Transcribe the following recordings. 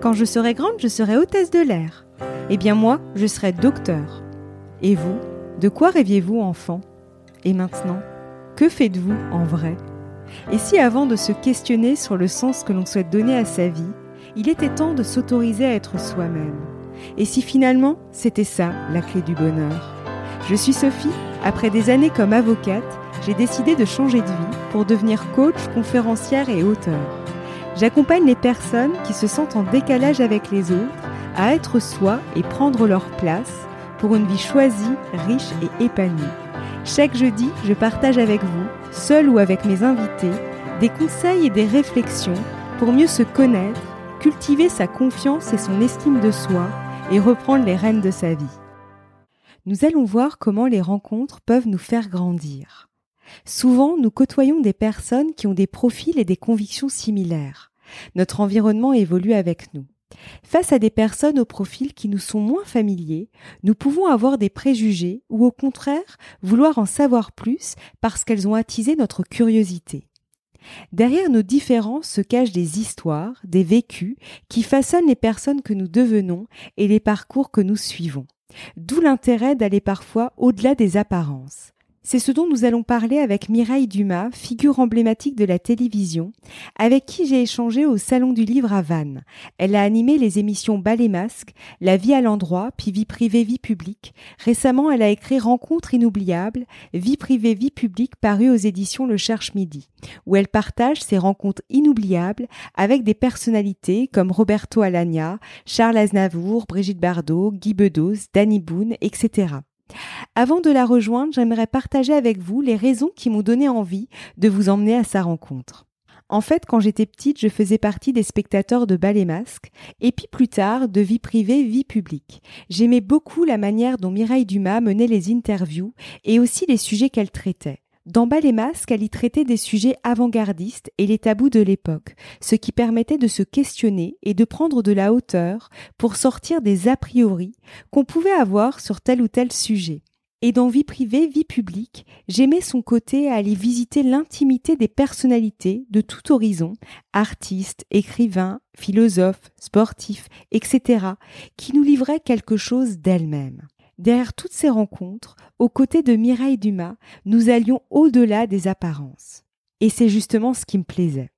Quand je serai grande, je serai hôtesse de l'air. Eh bien moi, je serai docteur. Et vous, de quoi rêviez-vous enfant? Et maintenant, que faites-vous en vrai? Et si avant de se questionner sur le sens que l'on souhaite donner à sa vie, il était temps de s'autoriser à être soi-même? Et si finalement, c'était ça la clé du bonheur? Je suis Sophie, après des années comme avocate, j'ai décidé de changer de vie pour devenir coach, conférencière et auteur. J'accompagne les personnes qui se sentent en décalage avec les autres à être soi et prendre leur place pour une vie choisie, riche et épanouie. Chaque jeudi, je partage avec vous, seul ou avec mes invités, des conseils et des réflexions pour mieux se connaître, cultiver sa confiance et son estime de soi et reprendre les rênes de sa vie. Nous allons voir comment les rencontres peuvent nous faire grandir. Souvent, nous côtoyons des personnes qui ont des profils et des convictions similaires. Notre environnement évolue avec nous. Face à des personnes au profil qui nous sont moins familiers, nous pouvons avoir des préjugés ou au contraire vouloir en savoir plus parce qu'elles ont attisé notre curiosité. Derrière nos différences se cachent des histoires, des vécus qui façonnent les personnes que nous devenons et les parcours que nous suivons. D'où l'intérêt d'aller parfois au-delà des apparences. C'est ce dont nous allons parler avec Mireille Dumas, figure emblématique de la télévision, avec qui j'ai échangé au Salon du Livre à Vannes. Elle a animé les émissions Bal et Masque, La vie à l'endroit, puis Vie privée, vie publique. Récemment, elle a écrit Rencontres inoubliables, Vie privée, vie publique, paru aux éditions Le Cherche Midi, où elle partage ses rencontres inoubliables avec des personnalités comme Roberto Alagna, Charles Aznavour, Brigitte Bardot, Guy Bedos, Danny Boone, etc. Avant de la rejoindre, j'aimerais partager avec vous les raisons qui m'ont donné envie de vous emmener à sa rencontre. En fait, quand j'étais petite, je faisais partie des spectateurs de Bal et Masque, et puis plus tard de Vie privée, Vie publique. J'aimais beaucoup la manière dont Mireille Dumas menait les interviews et aussi les sujets qu'elle traitait. Dans Bas les masques, elle y traitait des sujets avant-gardistes et les tabous de l'époque, ce qui permettait de se questionner et de prendre de la hauteur pour sortir des a priori qu'on pouvait avoir sur tel ou tel sujet. Et dans vie privée, vie publique, j'aimais son côté à aller visiter l'intimité des personnalités de tout horizon, artistes, écrivains, philosophes, sportifs, etc., qui nous livraient quelque chose d'elles-mêmes. Derrière toutes ces rencontres, aux côtés de Mireille Dumas, nous allions au-delà des apparences. Et c'est justement ce qui me plaisait.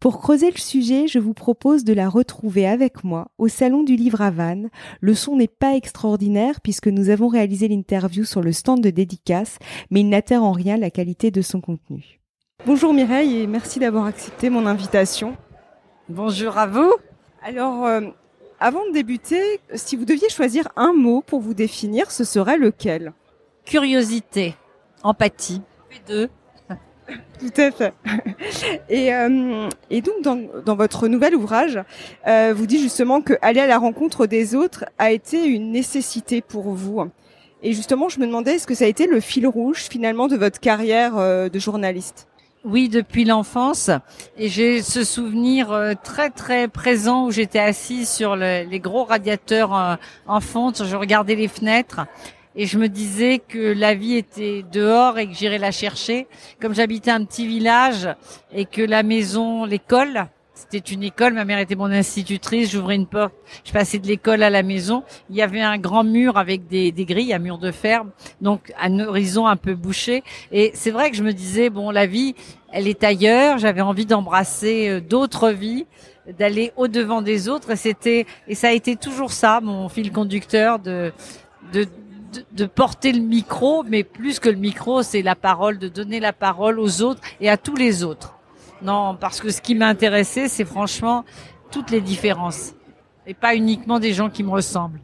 Pour creuser le sujet, je vous propose de la retrouver avec moi au Salon du Livre à Vannes. Le son n'est pas extraordinaire puisque nous avons réalisé l'interview sur le stand de dédicace, mais il n'atteint en rien la qualité de son contenu. Bonjour Mireille et merci d'avoir accepté mon invitation. Bonjour à vous. Alors, euh, avant de débuter, si vous deviez choisir un mot pour vous définir, ce serait lequel? Curiosité, empathie, les deux. Tout à fait. Et, euh, et donc dans, dans, votre nouvel ouvrage, euh, vous dites justement que aller à la rencontre des autres a été une nécessité pour vous. Et justement, je me demandais est-ce que ça a été le fil rouge finalement de votre carrière euh, de journaliste? Oui, depuis l'enfance. Et j'ai ce souvenir euh, très très présent où j'étais assise sur les gros radiateurs euh, en fonte. Je regardais les fenêtres et je me disais que la vie était dehors et que j'irais la chercher. Comme j'habitais un petit village et que la maison, l'école, c'était une école, ma mère était mon institutrice, j'ouvrais une porte, je passais de l'école à la maison. Il y avait un grand mur avec des, des grilles, un mur de fer, donc un horizon un peu bouché. Et c'est vrai que je me disais, bon, la vie, elle est ailleurs, j'avais envie d'embrasser euh, d'autres vies d'aller au devant des autres et c'était et ça a été toujours ça mon fil conducteur de, de, de porter le micro mais plus que le micro c'est la parole de donner la parole aux autres et à tous les autres non, parce que ce qui m'a intéressé, c'est franchement toutes les différences. Et pas uniquement des gens qui me ressemblent.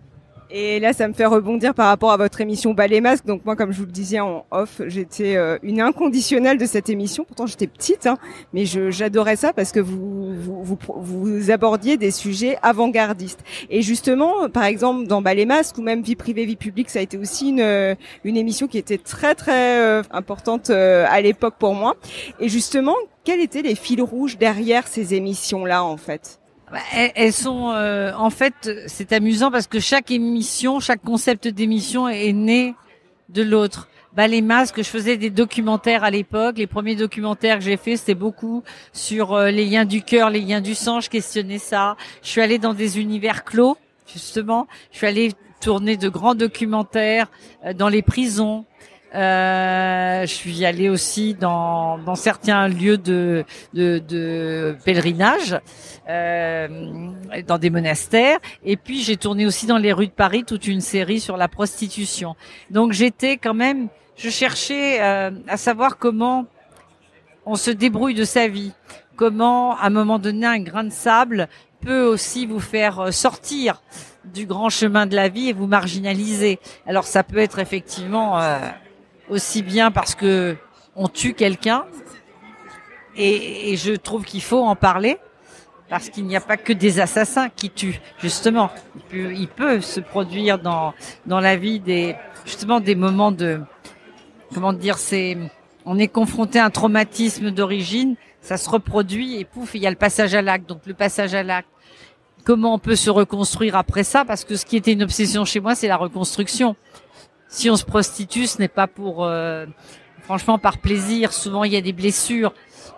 Et là, ça me fait rebondir par rapport à votre émission Ballet Masque. Donc moi, comme je vous le disais en off, j'étais euh, une inconditionnelle de cette émission. Pourtant, j'étais petite, hein, mais j'adorais ça parce que vous, vous, vous, abordiez des sujets avant-gardistes. Et justement, par exemple, dans Ballet Masque ou même Vie privée, vie publique, ça a été aussi une, euh, une émission qui était très très euh, importante à l'époque pour moi. Et justement, quels étaient les fils rouges derrière ces émissions-là, en fait? Elles sont euh, en fait c'est amusant parce que chaque émission, chaque concept d'émission est né de l'autre. bah, les masques, je faisais des documentaires à l'époque. Les premiers documentaires que j'ai faits, c'était beaucoup sur euh, les liens du cœur, les liens du sang. Je questionnais ça. Je suis allée dans des univers clos, justement. Je suis allée tourner de grands documentaires euh, dans les prisons. Euh, je suis allée aussi dans, dans certains lieux de, de, de pèlerinage, euh, dans des monastères. Et puis j'ai tourné aussi dans les rues de Paris toute une série sur la prostitution. Donc j'étais quand même, je cherchais euh, à savoir comment on se débrouille de sa vie, comment à un moment donné un grain de sable peut aussi vous faire euh, sortir du grand chemin de la vie et vous marginaliser. Alors ça peut être effectivement euh, aussi bien parce que on tue quelqu'un et, et, je trouve qu'il faut en parler parce qu'il n'y a pas que des assassins qui tuent. Justement il peut, il peut se produire dans dans la vie des justement des moments de comment dire c'est on est confronté à un traumatisme d'origine ça se reproduit et pouf il y a le passage à l'acte. Donc le passage à l'acte comment on peut se reconstruire après ça? Parce que ce qui était une obsession chez moi c'est la reconstruction si on se prostitue, ce n'est pas pour, euh, franchement, par plaisir. Souvent, il y a des blessures.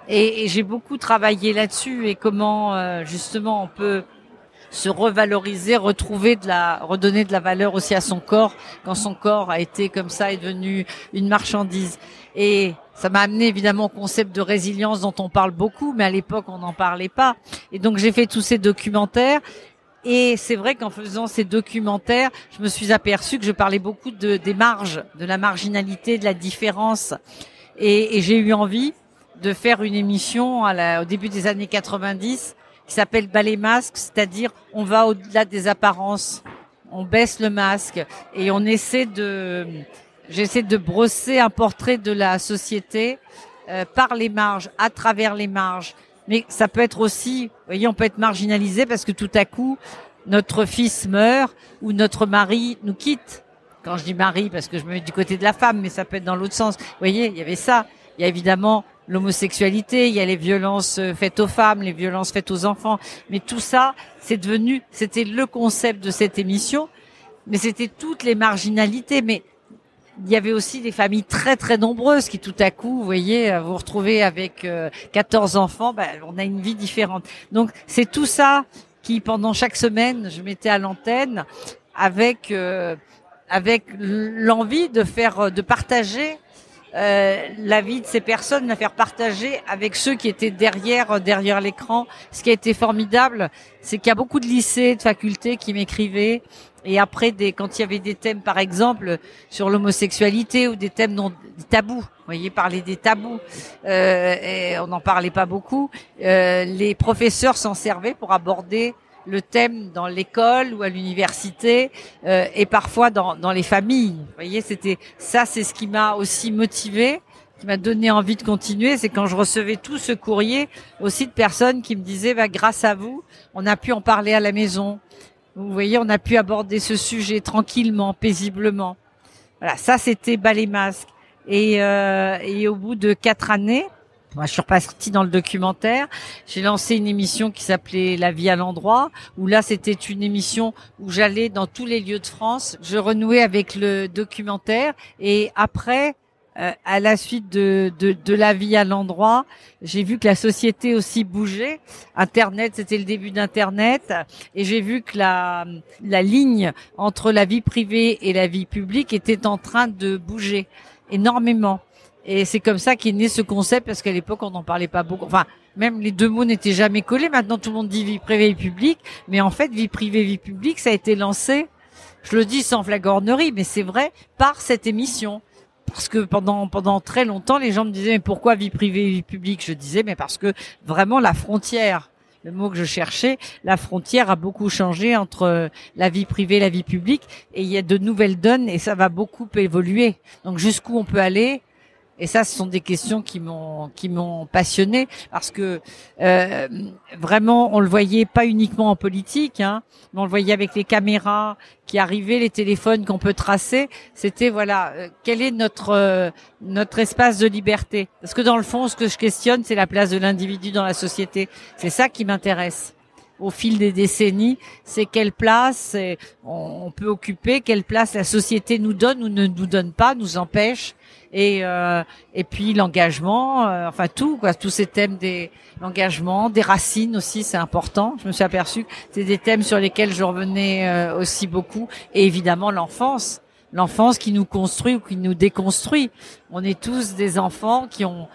Et, et j'ai beaucoup travaillé là-dessus et comment, euh, justement, on peut se revaloriser, retrouver de la, redonner de la valeur aussi à son corps quand son corps a été comme ça est devenu une marchandise. Et ça m'a amené évidemment au concept de résilience dont on parle beaucoup, mais à l'époque on n'en parlait pas. Et donc j'ai fait tous ces documentaires et c'est vrai qu'en faisant ces documentaires, je me suis aperçue que je parlais beaucoup de, des marges, de la marginalité, de la différence. Et, j'ai eu envie de faire une émission au début des années 90 qui s'appelle Ballet Masque, c'est-à-dire on va au-delà des apparences, on baisse le masque et on essaie de, j'essaie de brosser un portrait de la société euh, par les marges, à travers les marges, mais ça peut être aussi, vous voyez, on peut être marginalisé parce que tout à coup, notre fils meurt ou notre mari nous quitte. Quand je dis mari, parce que je me mets du côté de la femme, mais ça peut être dans l'autre sens. Vous voyez, il y avait ça. Il y a évidemment l'homosexualité, il y a les violences euh, faites aux femmes, les violences faites aux enfants. Mais tout ça, c'est devenu, c'était le concept de cette émission. Mais c'était toutes les marginalités. Mais il y avait aussi des familles très très nombreuses qui tout à coup, vous voyez, euh, vous retrouvez avec euh, 14 enfants, ben, on a une vie différente. Donc c'est tout ça qui pendant chaque semaine, je mettais à l'antenne avec euh, avec l'envie de faire de partager euh, la vie de ces personnes, la faire partager avec ceux qui étaient derrière derrière l'écran. Ce qui a été formidable, c'est qu'il y a beaucoup de lycées, de facultés qui m'écrivaient et après, des, quand il y avait des thèmes, par exemple, sur l'homosexualité ou des thèmes non des tabous, vous voyez, parler des tabous, euh, et on n'en parlait pas beaucoup, euh, les professeurs s'en servaient pour aborder le thème dans l'école ou à l'université euh, et parfois dans, dans les familles. Vous voyez, c'était ça, c'est ce qui m'a aussi motivé qui m'a donné envie de continuer, c'est quand je recevais tout ce courrier aussi de personnes qui me disaient bah, grâce à vous, on a pu en parler à la maison, vous voyez, on a pu aborder ce sujet tranquillement, paisiblement. Voilà, ça c'était Ballet Masque. Et, euh, et au bout de quatre années, moi, je suis repartie dans le documentaire. J'ai lancé une émission qui s'appelait La vie à l'endroit, où là, c'était une émission où j'allais dans tous les lieux de France. Je renouais avec le documentaire. Et après, euh, à la suite de, de, de la vie à l'endroit, j'ai vu que la société aussi bougeait. Internet, c'était le début d'Internet, et j'ai vu que la, la ligne entre la vie privée et la vie publique était en train de bouger énormément. Et c'est comme ça qu'est né ce concept, parce qu'à l'époque, on n'en parlait pas beaucoup. Enfin, même les deux mots n'étaient jamais collés. Maintenant, tout le monde dit vie privée et publique. Mais en fait, vie privée, vie publique, ça a été lancé, je le dis sans flagornerie, mais c'est vrai, par cette émission parce que pendant pendant très longtemps, les gens me disaient mais pourquoi vie privée, vie publique? Je disais mais parce que vraiment la frontière, le mot que je cherchais, la frontière a beaucoup changé entre la vie privée et la vie publique, et il y a de nouvelles donnes et ça va beaucoup évoluer. Donc jusqu'où on peut aller? Et ça, ce sont des questions qui m'ont qui m'ont passionné parce que euh, vraiment, on le voyait pas uniquement en politique, hein, mais on le voyait avec les caméras qui arrivaient, les téléphones qu'on peut tracer. C'était voilà, euh, quel est notre euh, notre espace de liberté? Parce que dans le fond, ce que je questionne, c'est la place de l'individu dans la société. C'est ça qui m'intéresse. Au fil des décennies, c'est quelle place on, peut occuper, quelle place la société nous donne ou ne nous donne pas, nous empêche, et euh, et puis l'engagement, euh, enfin tout quoi, tous ces thèmes des l'engagement, des racines aussi, c'est important. Je me suis aperçu que c'est des thèmes sur lesquels je revenais euh, aussi beaucoup, et évidemment l'enfance, l'enfance qui nous construit ou qui nous déconstruit. On est tous des enfants qui ont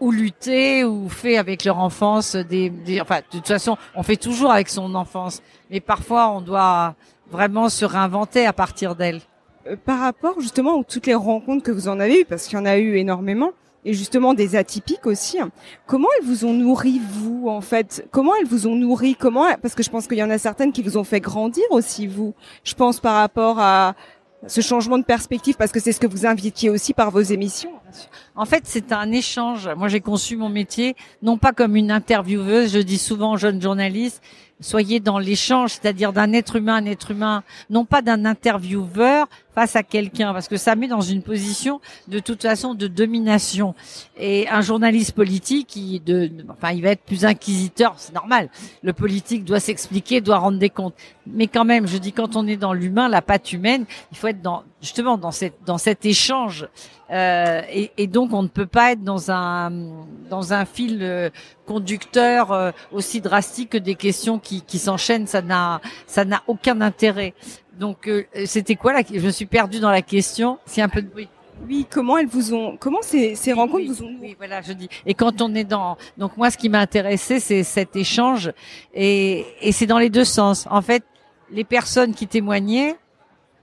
ou lutté ou fait avec leur enfance des, des, enfin de toute façon on fait toujours avec son enfance mais parfois on doit vraiment se réinventer à partir d'elle euh, par rapport justement à toutes les rencontres que vous en avez eues, parce qu'il y en a eu énormément, et justement des atypiques aussi. Hein, comment elles vous ont nourri vous en fait? Comment elles vous ont nourri? Comment Parce que je pense qu'il y en a certaines qui vous ont fait grandir aussi vous. Je pense par rapport à ce changement de perspective, parce que c'est ce que vous invitiez aussi par vos émissions. En fait, c'est un échange. Moi, j'ai conçu mon métier non pas comme une intervieweuse. Je dis souvent aux jeunes journalistes, soyez dans l'échange, c'est-à-dire d'un être humain à un être humain, non pas d'un intervieweur face à quelqu'un, parce que ça met dans une position de toute façon de domination. Et un journaliste politique, il, de, enfin, il va être plus inquisiteur, c'est normal. Le politique doit s'expliquer, doit rendre des comptes. Mais quand même, je dis quand on est dans l'humain, la patte humaine, il faut être dans justement dans cette dans cet échange. Euh, et, et, donc on ne peut pas être dans un dans un fil euh, conducteur euh, aussi drastique que des questions qui, qui s'enchaînent. Ça n'a ça n'a aucun intérêt. Donc euh, c'était quoi là Je me suis perdue dans la question. C'est un peu de bruit. Oui, comment elles vous ont, comment ces, ces rencontres vous ont. Oui, voilà, je dis. Et quand on est dans, donc moi, ce qui m'a intéressé, c'est cet échange, et, et c'est dans les deux sens. En fait, les personnes qui témoignaient,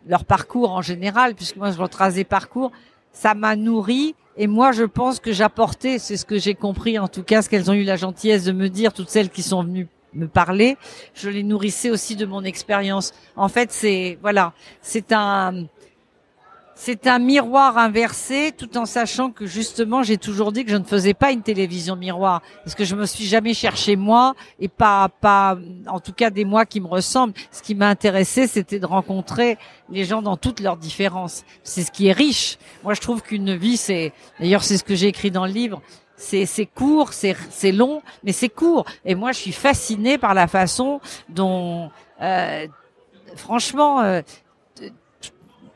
leur parcours en général, puisque moi je retrace des parcours, ça m'a nourri. Et moi, je pense que j'apportais, c'est ce que j'ai compris, en tout cas, ce qu'elles ont eu la gentillesse de me dire, toutes celles qui sont venues me parler, je les nourrissais aussi de mon expérience. En fait, c'est voilà, c'est un c'est un miroir inversé, tout en sachant que justement, j'ai toujours dit que je ne faisais pas une télévision miroir, parce que je me suis jamais cherché moi et pas pas, en tout cas des moi qui me ressemblent. Ce qui m'a intéressé, c'était de rencontrer les gens dans toutes leurs différences. C'est ce qui est riche. Moi, je trouve qu'une vie, c'est, d'ailleurs, c'est ce que j'ai écrit dans le livre. C'est, c'est court, c'est, c'est long, mais c'est court. Et moi, je suis fascinée par la façon dont, euh, franchement, euh,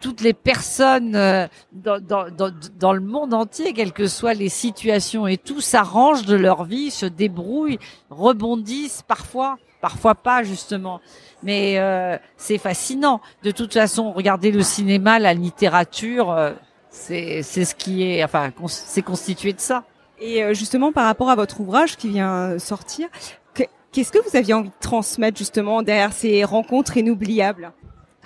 toutes les personnes euh, dans, dans, le monde entier, quelles que soient les situations et tout, s'arrangent de leur vie, se débrouillent, rebondissent parfois, parfois pas justement. Mais euh, c'est fascinant. De toute façon, regardez le cinéma, la littérature, euh, c'est ce qui est, enfin, c'est constitué de ça. Et justement, par rapport à votre ouvrage qui vient sortir, qu'est-ce que vous aviez envie de transmettre justement derrière ces rencontres inoubliables?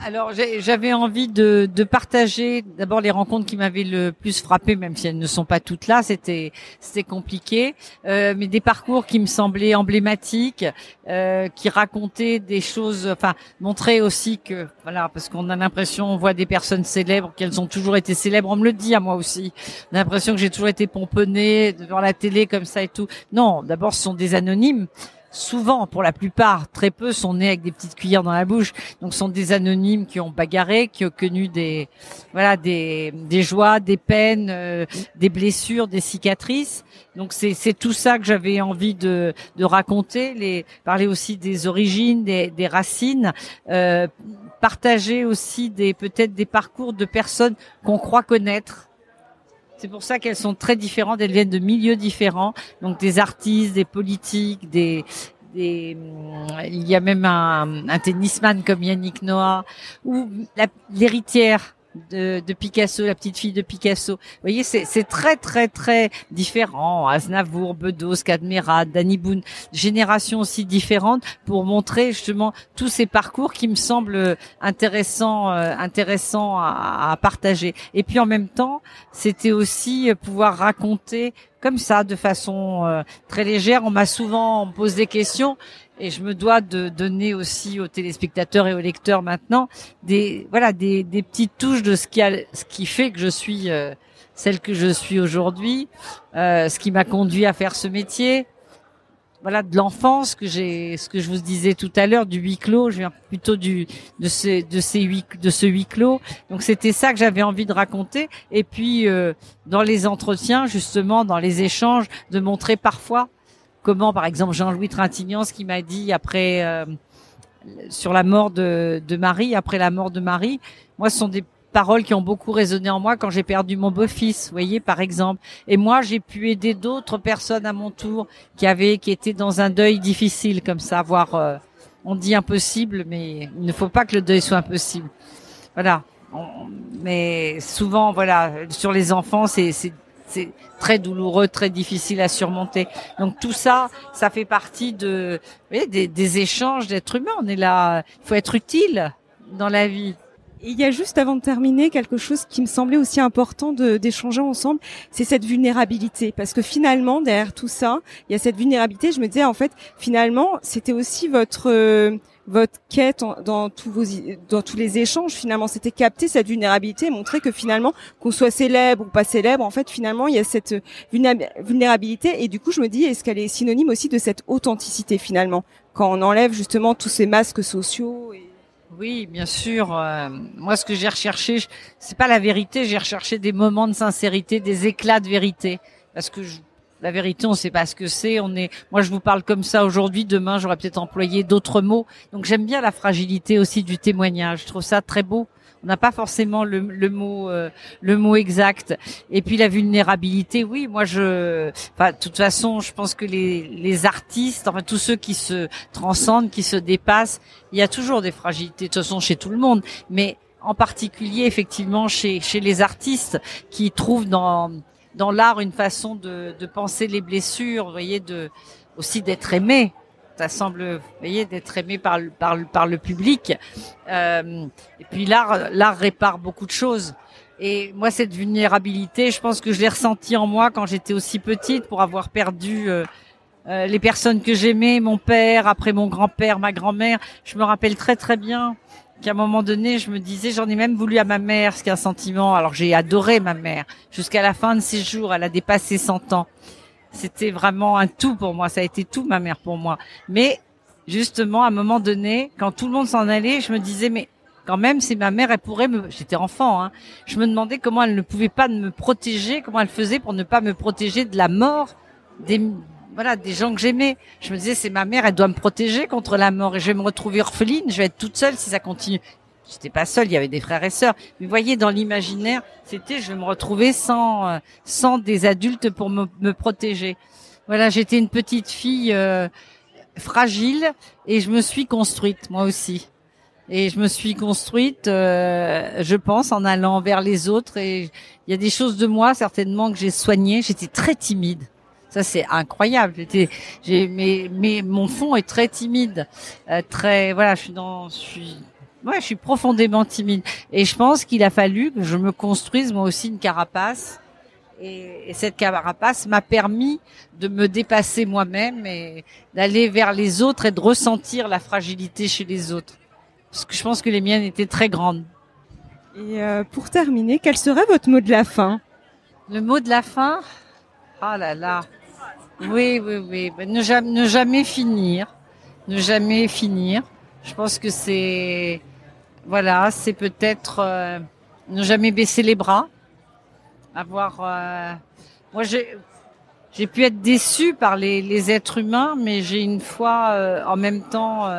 Alors j'avais envie de, de partager d'abord les rencontres qui m'avaient le plus frappé, même si elles ne sont pas toutes là, c'était c'était compliqué, euh, mais des parcours qui me semblaient emblématiques, euh, qui racontaient des choses, enfin montraient aussi que voilà, parce qu'on a l'impression, on voit des personnes célèbres, qu'elles ont toujours été célèbres, on me le dit à moi aussi, l'impression que j'ai toujours été pomponnée devant la télé comme ça et tout. Non, d'abord ce sont des anonymes souvent, pour la plupart, très peu sont nés avec des petites cuillères dans la bouche. Donc, sont des anonymes qui ont bagarré, qui ont connu des, voilà, des, des joies, des peines, euh, des blessures, des cicatrices. Donc, c'est, c'est tout ça que j'avais envie de, de raconter, les, parler aussi des origines, des, des racines, euh, partager aussi des, peut-être des parcours de personnes qu'on croit connaître c'est pour ça qu'elles sont très différentes. Elles viennent de milieux différents, donc des artistes, des politiques, des, il y a même un tennisman comme Yannick Noah ou l'héritière de, de, Picasso, la petite fille de Picasso. Vous voyez, c'est très très très différent. Aznavour, Bedos, Cadmerat, Danny Boone, générations aussi différentes pour montrer justement tous ces parcours qui me semblent intéressants, euh, intéressants à, à, partager. Et puis en même temps, c'était aussi pouvoir raconter comme ça, de façon euh, très légère. On m'a souvent posé des questions et je me dois de donner aussi aux téléspectateurs et aux lecteurs maintenant des voilà des, des petites touches de ce qui a ce qui fait que je suis euh, celle que je suis aujourd'hui, euh, ce qui m'a conduit à faire ce métier. Voilà de l'enfance que j'ai, ce que je vous disais tout à l'heure du huis clos. Je viens plutôt du de ces de ces huis de ce huis clos. Donc c'était ça que j'avais envie de raconter. Et puis euh, dans les entretiens, justement, dans les échanges, de montrer parfois comment, par exemple, Jean-Louis Trintignant, ce qui m'a dit après euh, sur la mort de, de Marie, après la mort de Marie, moi, ce sont des paroles qui ont beaucoup résonné en moi quand j'ai perdu mon beau-fils, vous voyez, par exemple. Et moi, j'ai pu aider d'autres personnes à mon tour qui avaient, qui étaient dans un deuil difficile comme ça, voire, euh, on dit impossible, mais il ne faut pas que le deuil soit impossible. Voilà. mais souvent, voilà, sur les enfants, c'est c'est très douloureux, très difficile à surmonter. Donc tout ça, ça fait partie de des, échanges d'êtres humains. On est là, il faut être utile dans la vie. il y a juste avant de terminer quelque chose qui me semblait aussi important d'échanger ensemble, c'est cette vulnérabilité. Parce que finalement, derrière tout ça, il y a cette vulnérabilité. Je me disais en fait, finalement, c'était aussi votre euh, votre quête dans tous vos dans tous les échanges finalement c'était capter cette vulnérabilité montrer que finalement qu'on soit célèbre ou pas célèbre en fait finalement il y a cette vulnérabilité et du coup je me dis est-ce qu'elle est synonyme aussi de cette authenticité finalement quand on enlève justement tous ces masques sociaux. Oui, bien sûr. Euh, moi, ce que j'ai recherché, c'est pas la vérité. J'ai recherché des moments de sincérité, des éclats de vérité, parce que je, la vérité, on ne sait pas ce que c'est. On est, moi, je vous parle comme ça aujourd'hui. Demain, j'aurais peut-être employé d'autres mots. Donc, j'aime bien la fragilité aussi du témoignage. Je trouve ça très beau. On n'a pas forcément le, mot, euh, le mot exact. Et puis la vulnérabilité, oui. Moi, je, enfin, de toute façon, je pense que les, les artistes, enfin tous ceux qui se transcendent, qui se dépassent, il y a toujours des fragilités. De toute façon, chez tout le monde, mais en particulier effectivement chez chez les artistes qui trouvent dans dans l'art une façon de, de, penser les blessures, vous voyez, de aussi d'être aimé. Ça semble, vous voyez, d'être aimé par le, par par le public. Euh, et puis l'art, l'art répare beaucoup de choses. Et moi, cette vulnérabilité, je pense que je l'ai ressentie en moi quand j'étais aussi petite, pour avoir perdu euh, euh, les personnes que j'aimais, mon père, après mon grand-père, ma grand-mère. Je me rappelle très très bien qu'à un moment donné, je me disais, j'en ai même voulu à ma mère, ce qui est un sentiment. Alors j'ai adoré ma mère jusqu'à la fin de ses jours. Elle a dépassé 100 ans. C'était vraiment un tout pour moi. Ça a été tout ma mère pour moi. Mais justement, à un moment donné, quand tout le monde s'en allait, je me disais, mais quand même, si ma mère, elle pourrait me, j'étais enfant, hein, je me demandais comment elle ne pouvait pas me protéger, comment elle faisait pour ne pas me protéger de la mort des, voilà, des gens que j'aimais. Je me disais, c'est ma mère, elle doit me protéger contre la mort et je vais me retrouver orpheline, je vais être toute seule si ça continue. J'étais pas seule, il y avait des frères et sœurs. Mais voyez, dans l'imaginaire, c'était, je vais me retrouver sans, euh, sans des adultes pour me, me protéger. Voilà, j'étais une petite fille euh, fragile et je me suis construite, moi aussi. Et je me suis construite, euh, je pense, en allant vers les autres. Et il y a des choses de moi, certainement, que j'ai soignées. J'étais très timide. Ça c'est incroyable. J'étais, j'ai, mais, mais mon fond est très timide, euh, très, voilà, je suis dans, je suis, ouais, je suis profondément timide. Et je pense qu'il a fallu que je me construise moi aussi une carapace. Et, et cette carapace m'a permis de me dépasser moi-même et d'aller vers les autres et de ressentir la fragilité chez les autres. Parce que je pense que les miennes étaient très grandes. Et euh, pour terminer, quel serait votre mot de la fin? Le mot de la fin? Ah là là oui, oui, oui. Ne jamais, ne jamais finir. Ne jamais finir. Je pense que c'est, voilà, c'est peut-être euh, ne jamais baisser les bras. Avoir, euh, moi j'ai, j'ai pu être déçu par les, les êtres humains, mais j'ai une foi euh, en même temps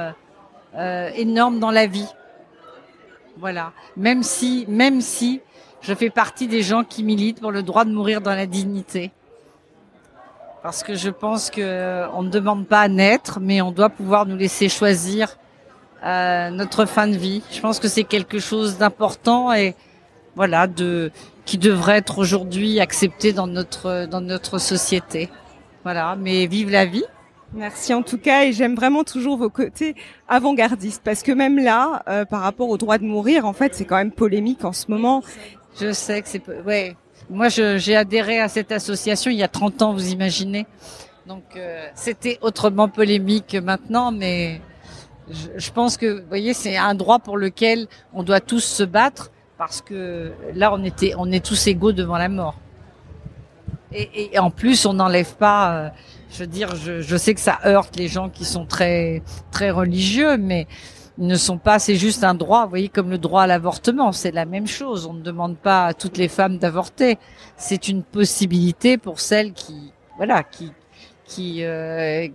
énorme dans la vie. Voilà. Même si, même si je fais partie des gens qui militent pour le droit de mourir dans la dignité parce que je pense que euh, on ne demande pas à naître, mais on doit pouvoir nous laisser choisir euh, notre fin de vie. Je pense que c'est quelque chose d'important et voilà de qui devrait être aujourd'hui accepté dans notre dans notre société. Voilà, mais vive la vie. Merci en tout cas et j'aime vraiment toujours vos côtés avant-gardistes parce que même là, euh, par rapport au droit de mourir, en fait, c'est quand même polémique en ce moment. Je sais que c'est ouais, moi, j'ai adhéré à cette association il y a 30 ans, vous imaginez. Donc, euh, c'était autrement polémique que maintenant, mais je, je pense que, vous voyez, c'est un droit pour lequel on doit tous se battre parce que là, on était, on est tous égaux devant la mort. Et, et en plus, on n'enlève pas. Euh, je veux dire, je, je sais que ça heurte les gens qui sont très, très religieux, mais ne sont pas, c'est juste un droit, vous voyez, comme le droit à l'avortement, c'est la même chose. On ne demande pas à toutes les femmes d'avorter. C'est une possibilité pour celles qui, voilà, qui, qui,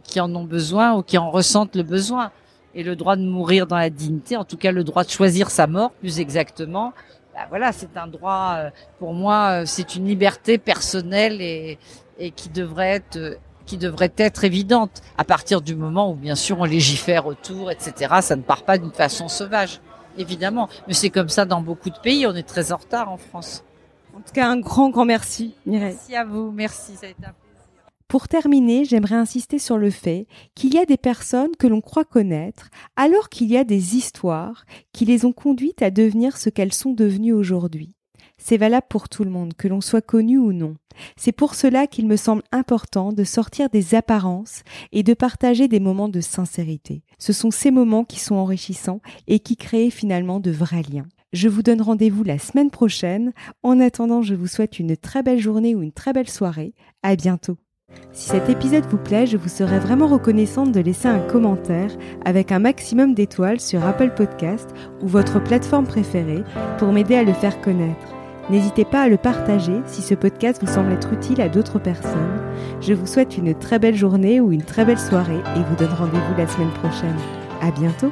qui en ont besoin ou qui en ressentent le besoin. Et le droit de mourir dans la dignité, en tout cas le droit de choisir sa mort, plus exactement, bah voilà, c'est un droit, pour moi, c'est une liberté personnelle et, et qui devrait être qui devrait être évidente à partir du moment où bien sûr on légifère autour, etc. Ça ne part pas d'une façon sauvage, évidemment. Mais c'est comme ça dans beaucoup de pays. On est très en retard en France. En tout cas, un grand, grand merci, Mireille. Merci à vous. Merci. Ça a été un plaisir. Pour terminer, j'aimerais insister sur le fait qu'il y a des personnes que l'on croit connaître, alors qu'il y a des histoires qui les ont conduites à devenir ce qu'elles sont devenues aujourd'hui. C'est valable pour tout le monde, que l'on soit connu ou non. C'est pour cela qu'il me semble important de sortir des apparences et de partager des moments de sincérité. Ce sont ces moments qui sont enrichissants et qui créent finalement de vrais liens. Je vous donne rendez-vous la semaine prochaine. En attendant, je vous souhaite une très belle journée ou une très belle soirée. À bientôt. Si cet épisode vous plaît, je vous serais vraiment reconnaissante de laisser un commentaire avec un maximum d'étoiles sur Apple Podcast ou votre plateforme préférée pour m'aider à le faire connaître. N'hésitez pas à le partager si ce podcast vous semble être utile à d'autres personnes. Je vous souhaite une très belle journée ou une très belle soirée et vous donne rendez-vous la semaine prochaine. À bientôt!